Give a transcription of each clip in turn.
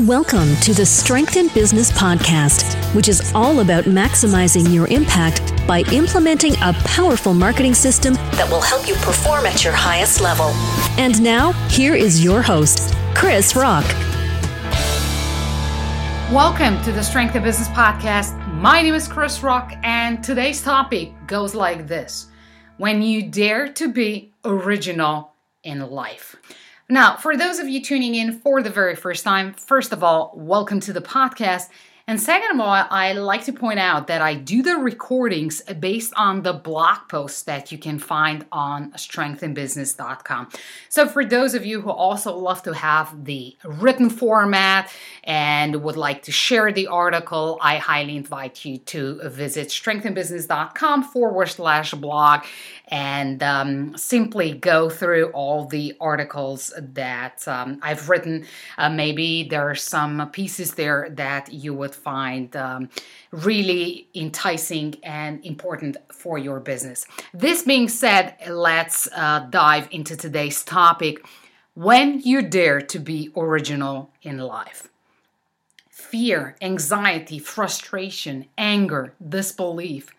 Welcome to the Strength in Business podcast, which is all about maximizing your impact by implementing a powerful marketing system that will help you perform at your highest level. And now, here is your host, Krisz Rokk. Welcome to the Strength in Business podcast. My name is Krisz Rokk, and today's topic goes like this When you dare to be original in life. Now, for those of you tuning in for the very first time, first of all, welcome to the podcast. And second of all, I like to point out that I do the recordings based on the blog posts that you can find on strengthinbusiness.com. So, for those of you who also love to have the written format and would like to share the article, I highly invite you to visit strengthinbusiness.com forward slash blog and um, simply go through all the articles that um, I've written. Uh, maybe there are some pieces there that you would find um, really enticing and important for your business. This being said, let's uh, dive into today's topic when you dare to be original in life. Fear, anxiety, frustration, anger, disbelief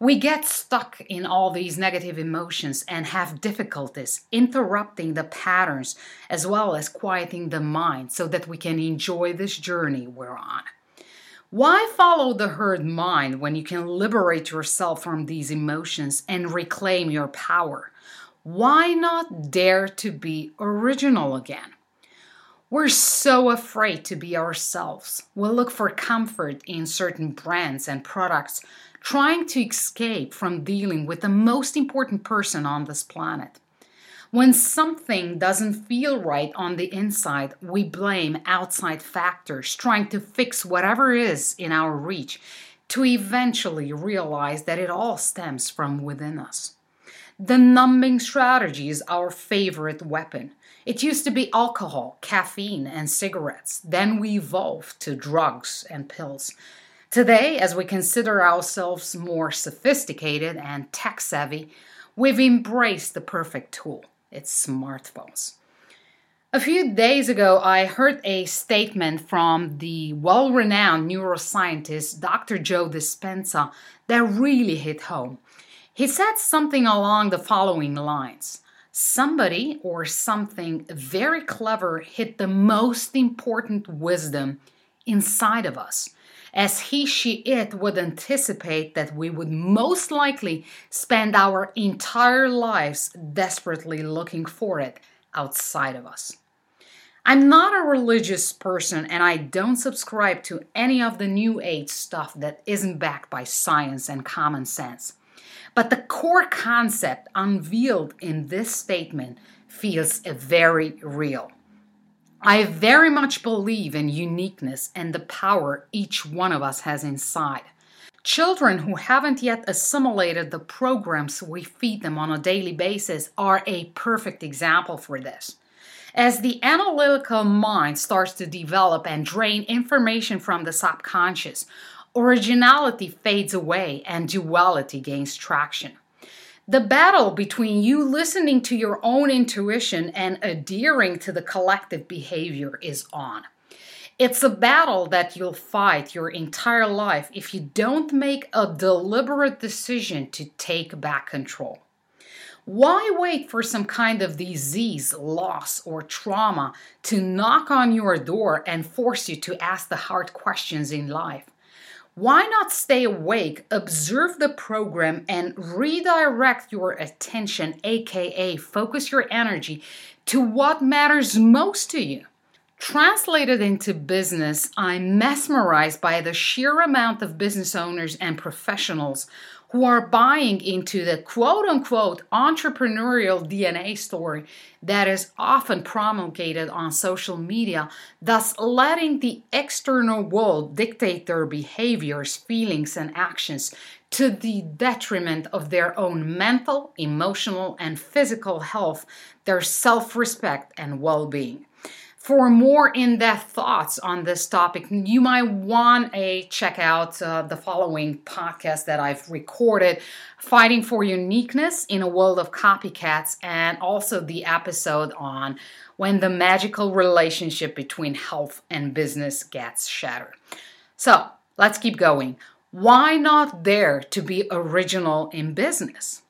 we get stuck in all these negative emotions and have difficulties interrupting the patterns as well as quieting the mind so that we can enjoy this journey we're on. Why follow the herd mind when you can liberate yourself from these emotions and reclaim your power? Why not dare to be original again? We're so afraid to be ourselves. We look for comfort in certain brands and products trying to escape from dealing with the most important person on this planet. When something doesn't feel right on the inside, we blame outside factors, trying to fix whatever is in our reach, to eventually realize that it all stems from within us. The numbing strategy is our favorite weapon. It used to be alcohol, caffeine, and cigarettes. Then we evolved to drugs and pills. Today, as we consider ourselves more sophisticated and tech savvy, we've embraced the perfect tool it's smartphones. A few days ago, I heard a statement from the well renowned neuroscientist Dr. Joe Dispenza that really hit home. He said something along the following lines Somebody or something very clever hit the most important wisdom inside of us as he, she, it would anticipate that we would most likely spend our entire lives desperately looking for it outside of us. I'm not a religious person and I don't subscribe to any of the new age stuff that isn't backed by science and common sense. But the core concept unveiled in this statement feels very real. I very much believe in uniqueness and the power each one of us has inside. Children who haven't yet assimilated the programs we feed them on a daily basis are a perfect example for this. As the analytical mind starts to develop and drain information from the subconscious, originality fades away and duality gains traction. The battle between you listening to your own intuition and adhering to the collective behavior is on. It's a battle that you'll fight your entire life if you don't make a deliberate decision to take back control. Why wait for some kind of disease, loss, or trauma to knock on your door and force you to ask the hard questions in life? Why not stay awake, observe the program, and redirect your attention, aka focus your energy, to what matters most to you? Translated into business, I'm mesmerized by the sheer amount of business owners and professionals who are buying into the quote unquote entrepreneurial DNA story that is often promulgated on social media, thus letting the external world dictate their behaviors, feelings, and actions to the detriment of their own mental, emotional, and physical health, their self respect, and well being. For more in depth thoughts on this topic, you might want to check out uh, the following podcast that I've recorded Fighting for Uniqueness in a World of Copycats, and also the episode on when the magical relationship between health and business gets shattered. So let's keep going. Why not dare to be original in business?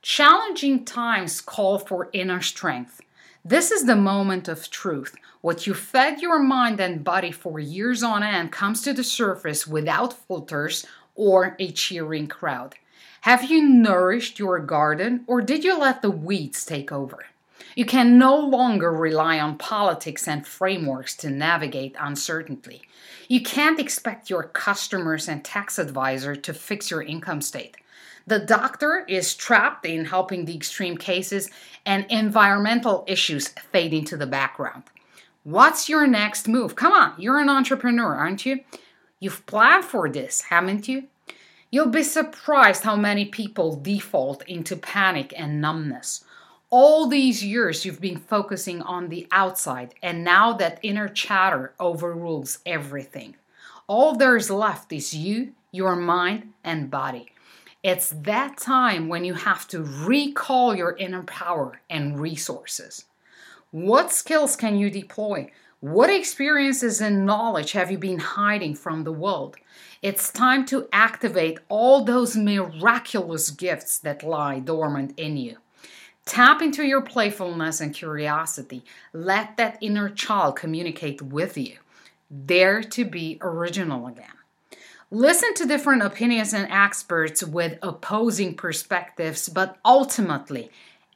Challenging times call for inner strength. This is the moment of truth. What you fed your mind and body for years on end comes to the surface without filters or a cheering crowd. Have you nourished your garden or did you let the weeds take over? You can no longer rely on politics and frameworks to navigate uncertainty. You can't expect your customers and tax advisor to fix your income state. The doctor is trapped in helping the extreme cases, and environmental issues fade into the background. What's your next move? Come on, you're an entrepreneur, aren't you? You've planned for this, haven't you? You'll be surprised how many people default into panic and numbness. All these years you've been focusing on the outside, and now that inner chatter overrules everything. All there's left is you, your mind, and body. It's that time when you have to recall your inner power and resources. What skills can you deploy? What experiences and knowledge have you been hiding from the world? It's time to activate all those miraculous gifts that lie dormant in you. Tap into your playfulness and curiosity. Let that inner child communicate with you. Dare to be original again. Listen to different opinions and experts with opposing perspectives, but ultimately,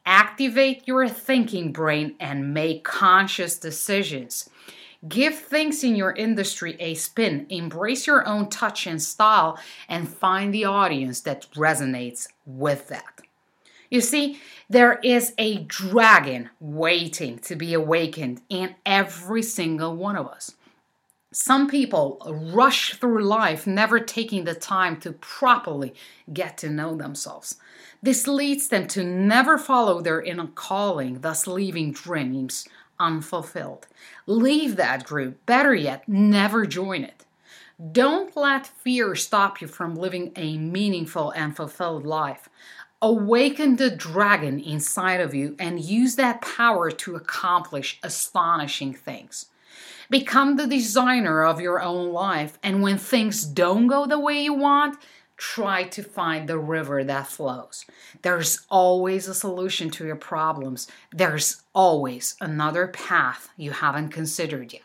activate your thinking brain and make conscious decisions. Give things in your industry a spin, embrace your own touch and style, and find the audience that resonates with that. You see, there is a dragon waiting to be awakened in every single one of us. Some people rush through life never taking the time to properly get to know themselves. This leads them to never follow their inner calling, thus leaving dreams unfulfilled. Leave that group. Better yet, never join it. Don't let fear stop you from living a meaningful and fulfilled life. Awaken the dragon inside of you and use that power to accomplish astonishing things. Become the designer of your own life. And when things don't go the way you want, try to find the river that flows. There's always a solution to your problems. There's always another path you haven't considered yet.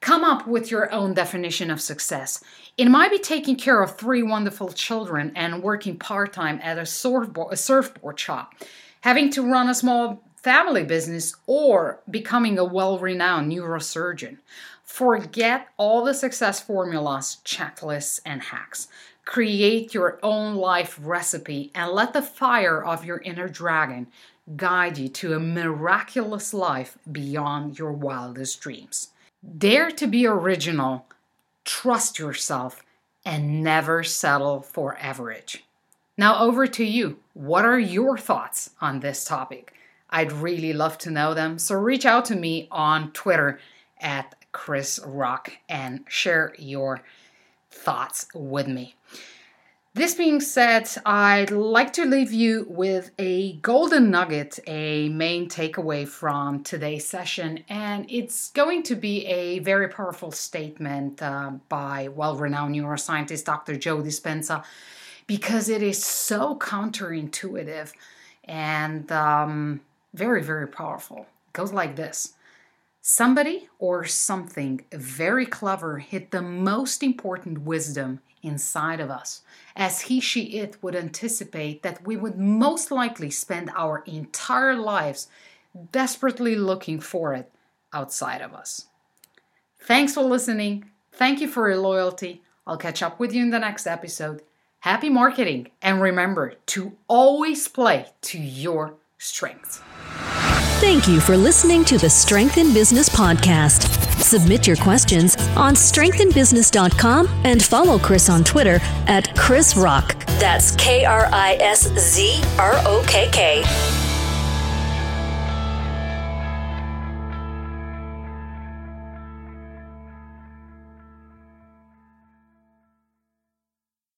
Come up with your own definition of success. It might be taking care of three wonderful children and working part time at a surfboard, a surfboard shop, having to run a small family business or becoming a well renowned neurosurgeon. Forget all the success formulas, checklists, and hacks. Create your own life recipe and let the fire of your inner dragon guide you to a miraculous life beyond your wildest dreams. Dare to be original, trust yourself, and never settle for average. Now, over to you. What are your thoughts on this topic? I'd really love to know them. So reach out to me on Twitter at Krisz Rokk and share your thoughts with me. This being said, I'd like to leave you with a golden nugget, a main takeaway from today's session, and it's going to be a very powerful statement uh, by well renowned neuroscientist Dr. Joe Dispenza because it is so counterintuitive and um, very, very powerful. It goes like this Somebody or something very clever hid the most important wisdom inside of us, as he, she, it would anticipate that we would most likely spend our entire lives desperately looking for it outside of us. Thanks for listening. Thank you for your loyalty. I'll catch up with you in the next episode. Happy marketing, and remember to always play to your strengths. Thank you for listening to the Strength in Business podcast. Submit your questions on strengthinbusiness.com and follow Krisz on Twitter at Krisz Rokk. That's K R I S Z R O K K.